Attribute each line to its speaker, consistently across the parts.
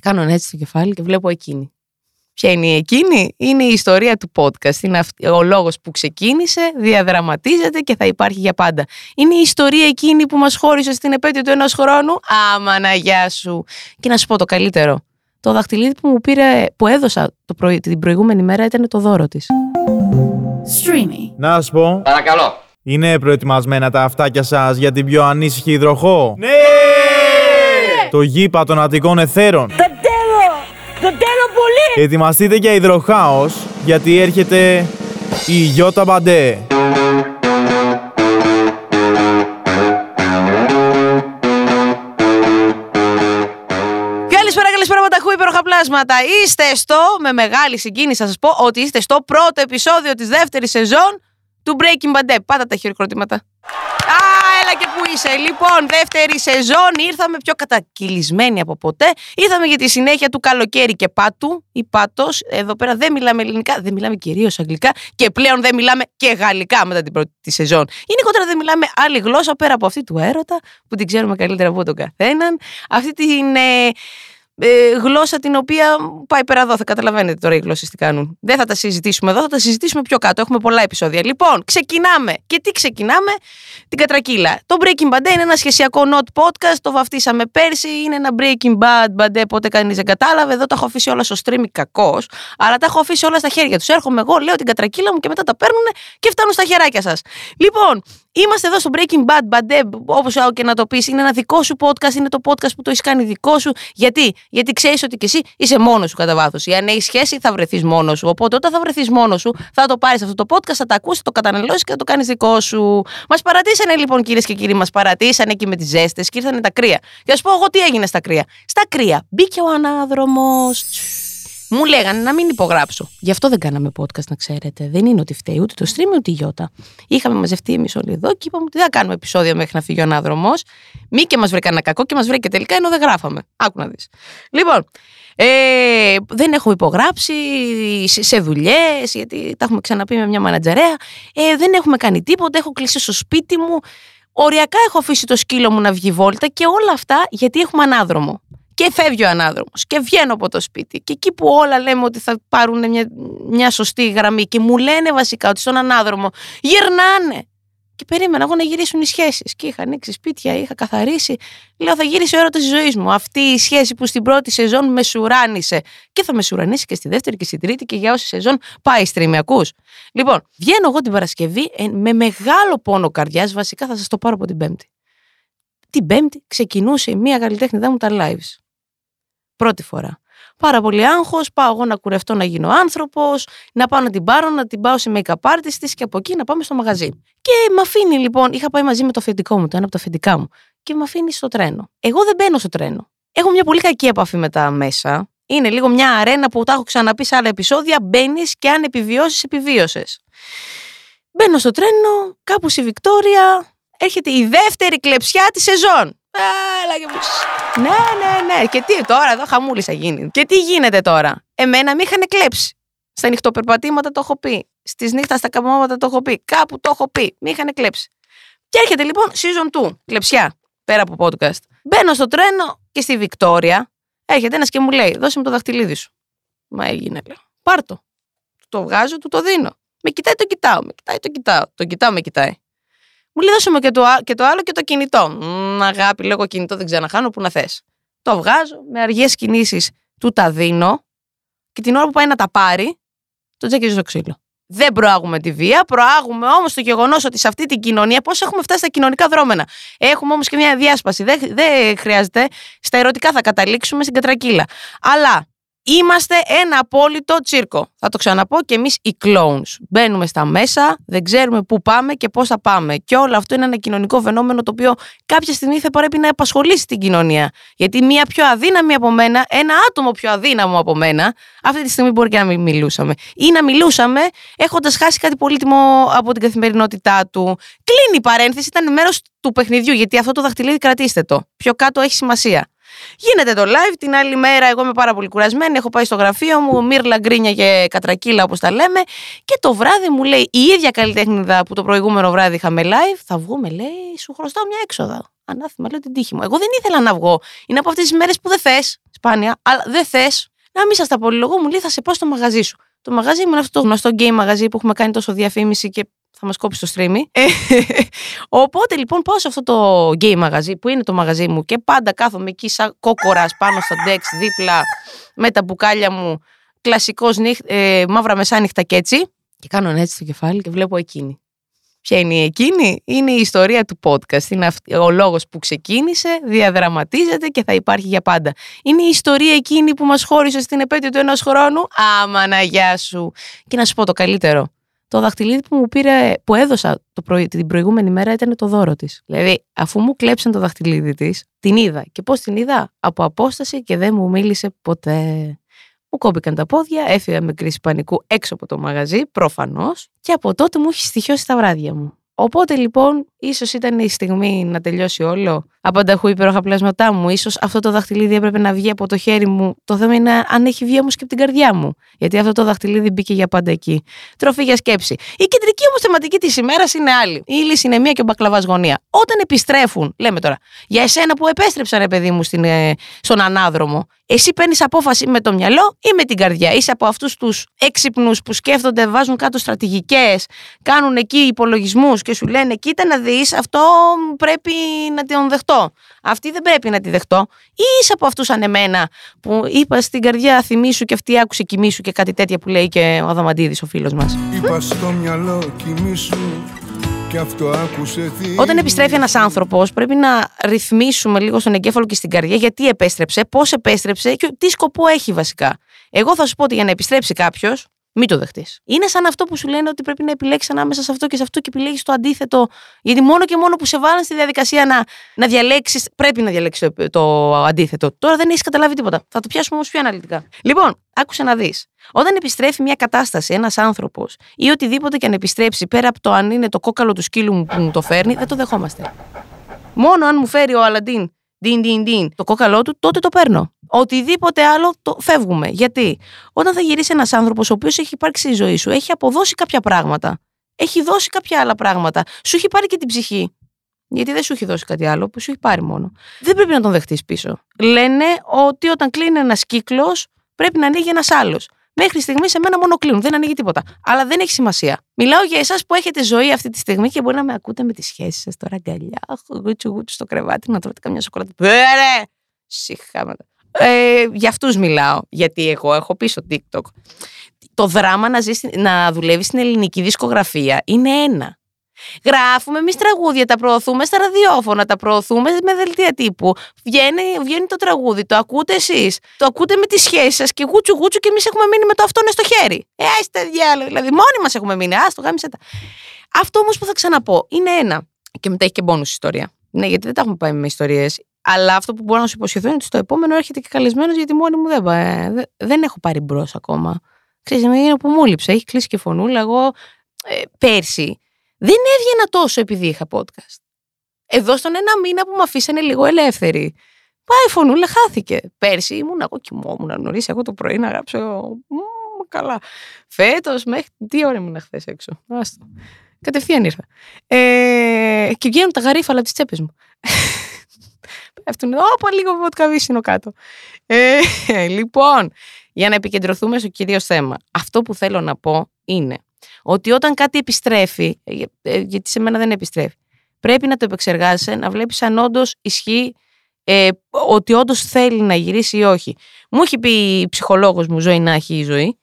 Speaker 1: Και κάνω έτσι στο κεφάλι και βλέπω εκείνη. Ποια είναι η εκείνη, είναι η ιστορία του podcast. Είναι ο λόγος που ξεκίνησε, διαδραματίζεται και θα υπάρχει για πάντα. Είναι η ιστορία εκείνη που μας χώρισε στην επέτειο του ενός χρόνου; Άμα να γεια σου. Και να σου πω το καλύτερο. Το δαχτυλίδι που μου πήρε, που έδωσα το πρωί, την προηγούμενη μέρα ήταν το δώρο της.
Speaker 2: Streamy. Να σου πω.
Speaker 3: Παρακαλώ.
Speaker 2: Είναι προετοιμασμένα τα αυτάκια σας για την πιο ανήσυχη υδροχό;
Speaker 3: Ναι!
Speaker 2: Το γήπα των Αττικών Εθέρων.
Speaker 4: Το τέλο πολύ!
Speaker 2: Ετοιμαστείτε για υδροχάος, γιατί έρχεται η Γιώτα Μπαντέ.
Speaker 1: Καλησπέρα, καλησπέρα Ματαχού, υπέροχα πλάσματα. Είστε στο, με μεγάλη συγκίνηση θα σας πω, ότι είστε στο πρώτο επεισόδιο της δεύτερης σεζόν του Breaking Bad. Πάτα τα χειροκροτήματα έλα και που είσαι. Λοιπόν, δεύτερη σεζόν. Ήρθαμε πιο κατακυλισμένοι από ποτέ. Ήρθαμε για τη συνέχεια του καλοκαίρι και πάτου ή πάτος. Εδώ πέρα δεν μιλάμε ελληνικά, δεν μιλάμε κυρίως αγγλικά και πλέον δεν μιλάμε και γαλλικά μετά την πρώτη τη σεζόν. Γενικότερα δεν μιλάμε άλλη γλώσσα πέρα από αυτή του έρωτα που την ξέρουμε καλύτερα από τον καθέναν. Αυτή την. Ε, ε, γλώσσα την οποία πάει πέρα εδώ. Θα καταλαβαίνετε τώρα οι γλώσσες τι κάνουν. Δεν θα τα συζητήσουμε εδώ, θα τα συζητήσουμε πιο κάτω. Έχουμε πολλά επεισόδια. Λοιπόν, ξεκινάμε. Και τι ξεκινάμε, την κατρακύλα. Το Breaking Bad είναι ένα σχεσιακό not podcast. Το βαφτίσαμε πέρσι. Είναι ένα Breaking Bad, Bad, ποτέ κανείς δεν κατάλαβε. Εδώ τα έχω αφήσει όλα στο stream κακός. Αλλά τα έχω αφήσει όλα στα χέρια τους. Έρχομαι εγώ, λέω την κατρακύλα μου και μετά τα παίρνουν και φτάνουν στα χεράκια σας. Λοιπόν, Είμαστε εδώ στο Breaking Bad, Bad όπως και να το πεις. Είναι ένα δικό σου podcast, είναι το podcast που το έχεις κάνει δικό σου. Γιατί, Γιατί ξέρεις ότι και εσύ είσαι μόνος σου κατά βάθος. Ή αν έχεις σχέση, θα βρεθείς μόνος σου. Οπότε όταν θα βρεθείς μόνος σου, θα το πάρεις αυτό το podcast, θα το ακούσεις, θα το καταναλώσεις και θα το κάνεις δικό σου. Μας παρατήσανε λοιπόν κυρίες και κύριοι, μας παρατήσανε εκεί με τις ζέστες και ήρθαν τα κρύα. Και ας πω εγώ τι έγινε στα κρύα. Στα κρύα μπήκε ο ανάδρομος. Μου λέγανε να μην υπογράψω. Γι' αυτό δεν κάναμε podcast, να ξέρετε. Δεν είναι ότι φταίει ούτε το stream ούτε η Γιώτα. Είχαμε μαζευτεί εμείς όλοι εδώ και είπαμε ότι δεν θα κάνουμε επεισόδια μέχρι να φύγει ο ανάδρομος. Μη και μας βρει κανένα κακό και μας βρει και τελικά ενώ δεν γράφαμε. Άκου να δεις. Λοιπόν, ε, δεν έχω υπογράψει σε δουλειές, γιατί τα έχουμε ξαναπεί με μια μανατζαρέα. Ε, δεν έχουμε κάνει τίποτα. Έχω κλείσει στο σπίτι μου. Οριακά έχω αφήσει το σκύλο μου να βγει βόλτα και όλα αυτά γιατί έχουμε ανάδρομο και φεύγει ο ανάδρομος και βγαίνω από το σπίτι. Και εκεί που όλα λέμε ότι θα πάρουν μια, μια σωστή γραμμή και μου λένε βασικά ότι στον ανάδρομο γυρνάνε. Και περίμενα εγώ να γυρίσουν οι σχέσεις. Και είχα ανοίξει σπίτια, είχα καθαρίσει. Λέω, θα γύρισε ο έρωτα της ζωής μου. Αυτή η σχέση που στην πρώτη σεζόν με σουράνισε. Και θα με σουρανίσει και στη δεύτερη και στη τρίτη και για όση σεζόν πάει stream. Ακούς. Λοιπόν, βγαίνω εγώ την Παρασκευή ε, με μεγάλο πόνο καρδιάς. Βασικά θα σας το πάρω από την Πέμπτη. Την Πέμπτη ξεκινούσε μία καλλιτέχνη μου τα lives. Πρώτη φορά. Πάρα πολύ άγχος. Πάω εγώ να κουρευτώ να γίνω άνθρωπος, να πάω να την πάρω, να την πάω σε make-up artist της και από εκεί να πάμε στο μαγαζί. Και με αφήνει λοιπόν, είχα πάει μαζί με το αφεντικό μου, το ένα από τα αφεντικά μου, και με αφήνει στο τρένο. Εγώ δεν μπαίνω στο τρένο. Έχω μια πολύ κακή επαφή με τα μέσα. Είναι λίγο μια αρένα που τα έχω ξαναπεί σε άλλα επεισόδια. Μπαίνεις και αν επιβιώσεις, επιβίωσες. Μπαίνω στο τρένο, κάπου στη Βικτόρια, έρχεται η δεύτερη κλεψιά της σεζόν. Έλα και Ναι, ναι, ναι. Και τι τώρα, εδώ χαμούλησα γίνει. Και τι γίνεται τώρα; Εμένα με είχαν κλέψει. Στα νυχτοπερπατήματα το έχω πει. Στις νύχτα στα καμώματα το έχω πει. Κάπου το έχω πει. Με είχαν κλέψει. Και έρχεται λοιπόν season 2, κλεψιά, πέρα από podcast. Μπαίνω στο τρένο και στη Βικτόρια έρχεται ένας και μου λέει: Δώσε μου το δαχτυλίδι σου. Μα έγινε, λέω. Πάρτο. Το βγάζω, του το δίνω. Με κοιτάει, το κοιτάω. Με κοιτάει, το κοιτάω. Το κοιτάω, με κοιτάει. Μου λέει δώσε μου και το, και το άλλο και το κινητό. Μ, αγάπη, λέγω κινητό δεν ξαναχάνω, που να θες. Το βγάζω, με αργές κινήσεις του τα δίνω και την ώρα που πάει να τα πάρει, το τζέκιζε στο ξύλο. Δεν προάγουμε τη βία, προάγουμε όμως το γεγονός ότι σε αυτή την κοινωνία, πώς έχουμε φτάσει στα κοινωνικά δρόμενα. Έχουμε όμως και μια διάσπαση. Δεν, δεν χρειάζεται. Στα ερωτικά θα καταλήξουμε στην κατρακύλα. Αλλά Είμαστε ένα απόλυτο τσίρκο. Θα το ξαναπώ και εμείς οι clones. Μπαίνουμε στα μέσα, δεν ξέρουμε πού πάμε και πώς θα πάμε. Και όλο αυτό είναι ένα κοινωνικό φαινόμενο το οποίο κάποια στιγμή θα πρέπει να απασχολήσει την κοινωνία. Γιατί μία πιο αδύναμη από μένα, ένα άτομο πιο αδύναμο από μένα, αυτή τη στιγμή μπορεί και να μην μιλούσαμε. Ή να μιλούσαμε έχοντας χάσει κάτι πολύτιμο από την καθημερινότητά του. Κλείνει η παρένθεση, ήταν μέρος του παιχνιδιού, γιατί αυτό το δαχτυλίδι κρατήστε το. Πιο κάτω έχει σημασία. Γίνεται το live, την άλλη μέρα εγώ είμαι πάρα πολύ κουρασμένη, έχω πάει στο γραφείο μου, μύρλα γκρίνια και κατρακύλα όπως τα λέμε και το βράδυ μου λέει η ίδια καλλιτέχνηδα που το προηγούμενο βράδυ είχαμε live, θα βγούμε λέει, σου χρωστάω μια έξοδα. Ανάθυμα, λέω την τύχη μου. Εγώ δεν ήθελα να βγω. Είναι από αυτές τις μέρες που δεν θες, σπάνια, αλλά δεν θες. Να μην σας τα πολυλογώ, μου λέει θα σε πω στο μαγαζί σου. Το μαγαζί μου είναι αυτό το γνωστό game μαγαζί που έχουμε κάνει τόσο διαφήμιση και θα μας κόψει το stream. Ε, οπότε λοιπόν πάω σε αυτό το game μαγαζί που είναι το μαγαζί μου και πάντα κάθομαι εκεί σαν κόκορας πάνω στο Dex δίπλα με τα μπουκάλια μου. Κλασικός ε, μαύρα μεσάνυχτα και έτσι. Και κάνω έτσι στο κεφάλι και βλέπω εκείνη. Ποια είναι η εκείνη, είναι η ιστορία του podcast. Είναι ο λόγος που ξεκίνησε, διαδραματίζεται και θα υπάρχει για πάντα. Είναι η ιστορία εκείνη που μας χώρισε στην επέτειο του ενός χρόνου; Άμα να γεια σου. Και να σου πω το καλύτερο. Το δαχτυλίδι που μου πήρε, που έδωσα το πρωί, την προηγούμενη μέρα ήταν το δώρο της. Δηλαδή, αφού μου κλέψαν το δαχτυλίδι της, την είδα. Και πώς την είδα, από απόσταση και δεν μου μίλησε ποτέ. Μου κόμπηκαν τα πόδια, έφυγα με κρίση πανικού έξω από το μαγαζί, προφανώς, και από τότε μου έχει στοιχειώσει τα βράδια μου. Οπότε λοιπόν, ίσως ήταν η στιγμή να τελειώσει όλο. Απανταχού υπέροχα πλάσματά μου. σω αυτό το δαχτυλίδι έπρεπε να βγει από το χέρι μου. Το θέμα είναι αν έχει βγει όμως και από την καρδιά μου. Γιατί αυτό το δαχτυλίδι μπήκε για πάντα εκεί. Τροφή για σκέψη. Η κεντρική όμως θεματική της ημέρας είναι άλλη. Η λύση είναι μία και ο μπακλαβάς γωνία. Όταν επιστρέφουν, λέμε τώρα, για εσένα που επέστρεψαν, παιδί μου, στην, ε, στον ανάδρομο, εσύ παίρνεις απόφαση με το μυαλό ή με την καρδιά. Είσαι από αυτούς τους έξυπνους που σκέφτονται, βάζουν κάτω στρατηγικές, κάνουν εκεί υπολογισμούς και σου λένε: Κοίτα να δεις, αυτό πρέπει να τον δεχτώ. Αυτή δεν πρέπει να τη δεχτώ. Ή είσαι από αυτούς σαν εμένα που είπα στην καρδιά θυμίσου και αυτή άκουσε κοιμήσου και κάτι τέτοια που λέει και ο Αδαμαντίδης, ο φίλος μας. Είπα στο μυαλό κοιμήσου και αυτό άκουσε Όταν επιστρέφει ένας άνθρωπος, πρέπει να ρυθμίσουμε λίγο στον εγκέφαλο και στην καρδιά γιατί επέστρεψε, πώς επέστρεψε και τι σκοπό έχει βασικά. Εγώ θα σου πω ότι για να επιστρέψει κάποιος, μην το δεχτείς. Είναι σαν αυτό που σου λένε ότι πρέπει να επιλέξεις ανάμεσα σε αυτό και σε αυτό και επιλέγεις το αντίθετο. Γιατί μόνο και μόνο που σε βάλουν στη διαδικασία να, να διαλέξεις, πρέπει να διαλέξεις το, το αντίθετο. Τώρα δεν έχεις καταλάβει τίποτα. Θα το πιάσουμε όμως πιο αναλυτικά. Λοιπόν, άκουσε να δεις. Όταν επιστρέφει μια κατάσταση, ένας άνθρωπος ή οτιδήποτε και αν επιστρέψει πέρα από το αν είναι το κόκαλο του σκύλου μου που μου το φέρνει, δεν το δεχόμαστε. Μόνο αν μου φέρει ο Αλαντίν Διν, διν, διν. Το κόκαλό του, τότε το παίρνω. Οτιδήποτε άλλο το φεύγουμε. Γιατί; Όταν θα γυρίσει ένας άνθρωπος ο οποίος έχει υπάρξει στη ζωή σου, έχει αποδώσει κάποια πράγματα. Έχει δώσει κάποια άλλα πράγματα. Σου έχει πάρει και την ψυχή. Γιατί δεν σου έχει δώσει κάτι άλλο, που σου έχει πάρει μόνο. Δεν πρέπει να τον δεχτείς πίσω. Λένε ότι όταν κλείνει ένας κύκλος, πρέπει να ανοίγει ένας άλλος. Μέχρι στιγμής σε μένα μόνο κλείνουν, δεν ανοίγει τίποτα. Αλλά δεν έχει σημασία. Μιλάω για εσάς που έχετε ζωή αυτή τη στιγμή και μπορεί να με ακούτε με τις σχέσεις σας τώρα αγκαλιά. Γουτσου γουτσου στο κρεβάτι να τρώτε καμιά σοκολάτα. Πέρε! Συχάματα. Ε, για αυτούς μιλάω. Γιατί εγώ έχω πει στο TikTok. Το δράμα να, ζεις, να δουλεύεις στην ελληνική δισκογραφία είναι ένα. Γράφουμε εμείς τραγούδια, τα προωθούμε στα ραδιόφωνα, τα προωθούμε με δελτία τύπου. Βγαίνει, βγαίνει το τραγούδι, το ακούτε εσείς. Το ακούτε με τη σχέση σας και γούτσου γούτσου και εμείς έχουμε μείνει με το αυτό στο χέρι. Ε, άστε διάλογο. Δηλαδή, μόνοι μας έχουμε μείνει. Α το γάμισε τα. Αυτό όμως που θα ξαναπώ είναι ένα. Και μετά έχει και μπόνου ιστορία. Ναι, γιατί δεν τα έχουμε πάει με ιστορίες. Αλλά αυτό που μπορώ να σου υποσχεθώ είναι ότι στο επόμενο έρχεται και καλεσμένος γιατί μόνη μου δεν, δεν, δεν έχω πάρει μπρος ακόμα. Ξέρεις, είναι που μου λείψε. Έχει κλείσει και φωνούλα. Εγώ ε, πέρσι δεν έβγαινα τόσο επειδή είχα podcast. Εδώ στον ένα μήνα που με αφήσανε λίγο ελεύθερη. Πάει η φωνούλα, χάθηκε. Πέρσι ήμουν, εγώ κοιμόμουν νωρίς, εγώ το πρωί να γράψω. Μ, καλά. Φέτος, μέχρι. Τι ώρα ήμουν χθες έξω. Άστο. Κατευθείαν ήρθα. Ε, και βγαίνουν τα γαρίφαλα από τις τσέπες μου. Πέφτουν. Όπα λίγο βότκα βύσινο κάτω. Ε, λοιπόν, για να επικεντρωθούμε στο κυρίως θέμα. Αυτό που θέλω να πω είναι ότι όταν κάτι επιστρέφει, ε, ε, γιατί σε μένα δεν επιστρέφει, πρέπει να το επεξεργάζεσαι, να βλέπεις αν όντως ισχύει ε, ότι όντως θέλει να γυρίσει ή όχι. Μου έχει πει η ψυχολόγος μου, ζωή να έχει η ζωή,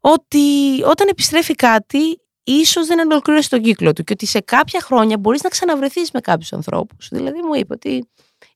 Speaker 1: ότι όταν επιστρέφει κάτι, ίσως δεν ολοκλήρωσε τον κύκλο του και ότι σε κάποια χρόνια μπορείς να ξαναβρεθείς με κάποιους ανθρώπους. Δηλαδή μου είπε ότι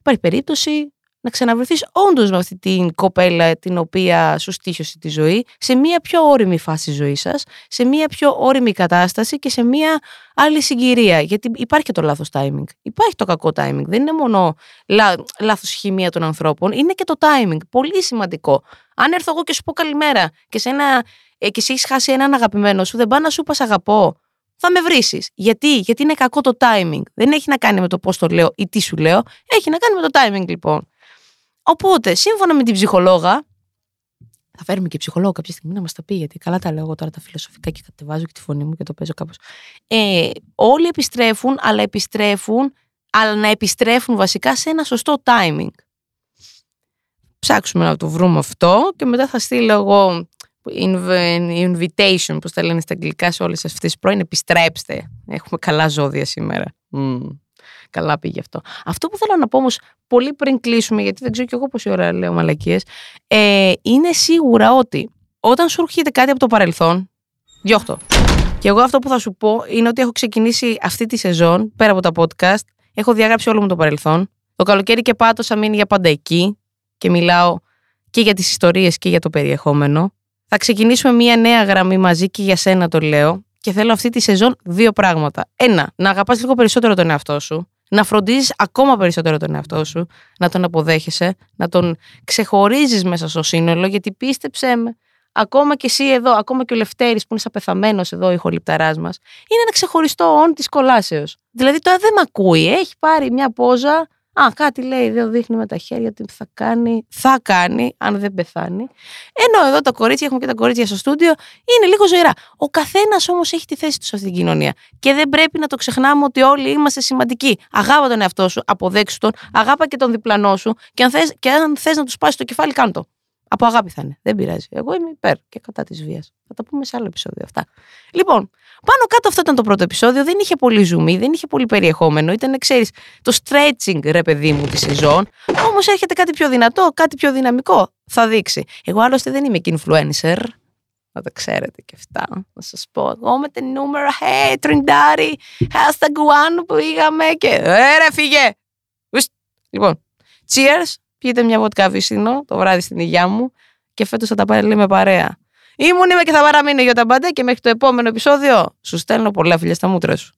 Speaker 1: υπάρχει περίπτωση να ξαναβρεθείς όντως με αυτή την κοπέλα την οποία σου στήχωσε τη ζωή σε μια πιο όρημη φάση ζωής σας, σε μια πιο όρημη κατάσταση και σε μια άλλη συγκυρία. Γιατί υπάρχει και το λάθος timing. Υπάρχει το κακό timing. Δεν είναι μόνο λά, λάθος χημεία των ανθρώπων, είναι και το timing. Πολύ σημαντικό. Αν έρθω εγώ και σου πω καλημέρα και, σε ένα, ε, και εσύ έχεις χάσει έναν αγαπημένο σου, δεν πάω να σου πας αγαπώ. Θα με βρει. Γιατί; Γιατί είναι κακό το timing. Δεν έχει να κάνει με το πώς το λέω ή τι σου λέω. Έχει να κάνει με το timing λοιπόν. Οπότε, σύμφωνα με την ψυχολόγα, θα φέρουμε και ψυχολόγο κάποια στιγμή να μας τα πει, γιατί καλά τα λέω εγώ τώρα τα φιλοσοφικά και κατεβάζω και τη φωνή μου και το παίζω κάπως. Ε, όλοι επιστρέφουν, αλλά επιστρέφουν αλλά να επιστρέφουν βασικά σε ένα σωστό timing. Ψάξουμε να το βρούμε αυτό και μετά θα στείλω εγώ invitation, που τα λένε στα αγγλικά σε όλες αυτές τις πρώην, επιστρέψτε. Έχουμε καλά ζώδια σήμερα. Καλά πήγε αυτό. Αυτό που θέλω να πω όμως, πολύ πριν κλείσουμε, γιατί δεν ξέρω κι εγώ πόση ώρα λέω μαλακίες, ε, είναι σίγουρα ότι όταν σου έρχεται κάτι από το παρελθόν, διώχτω. Και εγώ αυτό που θα σου πω είναι ότι έχω ξεκινήσει αυτή τη σεζόν, πέρα από τα podcast, έχω διαγράψει όλο μου το παρελθόν. Το καλοκαίρι και πάτωσα μείνει για πάντα εκεί και μιλάω και για τις ιστορίες και για το περιεχόμενο. Θα ξεκινήσουμε μια νέα γραμμή μαζί και για σένα το λέω και θέλω αυτή τη σεζόν δύο πράγματα. Ένα, να αγαπάς λίγο περισσότερο τον εαυτό σου, να φροντίζεις ακόμα περισσότερο τον εαυτό σου, να τον αποδέχεσαι, να τον ξεχωρίζεις μέσα στο σύνολο, γιατί πίστεψέ με, ακόμα και εσύ εδώ, ακόμα και ο Λευτέρης που είναι σαν πεθαμένος εδώ, η χολυπταράς μας, είναι ένα ξεχωριστό όν της κολάσεως. Δηλαδή τώρα δεν με ακούει, έχει πάρει μια πόζα Α, κάτι λέει, δεν δείχνει με τα χέρια τι θα κάνει. Θα κάνει, αν δεν πεθάνει. Ενώ εδώ τα κορίτσια, έχουμε και τα κορίτσια στο στούντιο, είναι λίγο ζωηρά. Ο καθένας όμως έχει τη θέση του σε αυτή την κοινωνία. Και δεν πρέπει να το ξεχνάμε ότι όλοι είμαστε σημαντικοί. Αγάπα τον εαυτό σου, αποδέξου τον, αγάπα και τον διπλανό σου. Και αν θες θες να τους πάσει το κεφάλι, κάντο. Από αγάπη θα είναι. Δεν πειράζει. Εγώ είμαι υπέρ και κατά της βίας. Θα τα πούμε σε άλλο επεισόδιο αυτά. Λοιπόν, πάνω κάτω αυτό ήταν το πρώτο επεισόδιο. Δεν είχε πολύ ζουμί, δεν είχε πολύ περιεχόμενο. Ήταν, ξέρεις, το stretching, ρε παιδί μου, της σεζόν. Όμως έρχεται κάτι πιο δυνατό, κάτι πιο δυναμικό. Θα δείξει. Εγώ άλλωστε δεν είμαι και influencer. Να τα ξέρετε και αυτά. Να σας πω. Εγώ με τα νούμερα, hey, τριντάρι, hashtag one που πήγαμε και. Ε, ρε, φύγε! Λοιπόν, cheers. Πιείτε μια βοτκά βυσίνο το βράδυ στην υγειά μου και φέτος θα τα πάρει με παρέα. Ήμουν είμαι και θα παραμείνω για τα μπαντέ και μέχρι το επόμενο επεισόδιο σου στέλνω πολλά φιλιά στα μούτρα σου.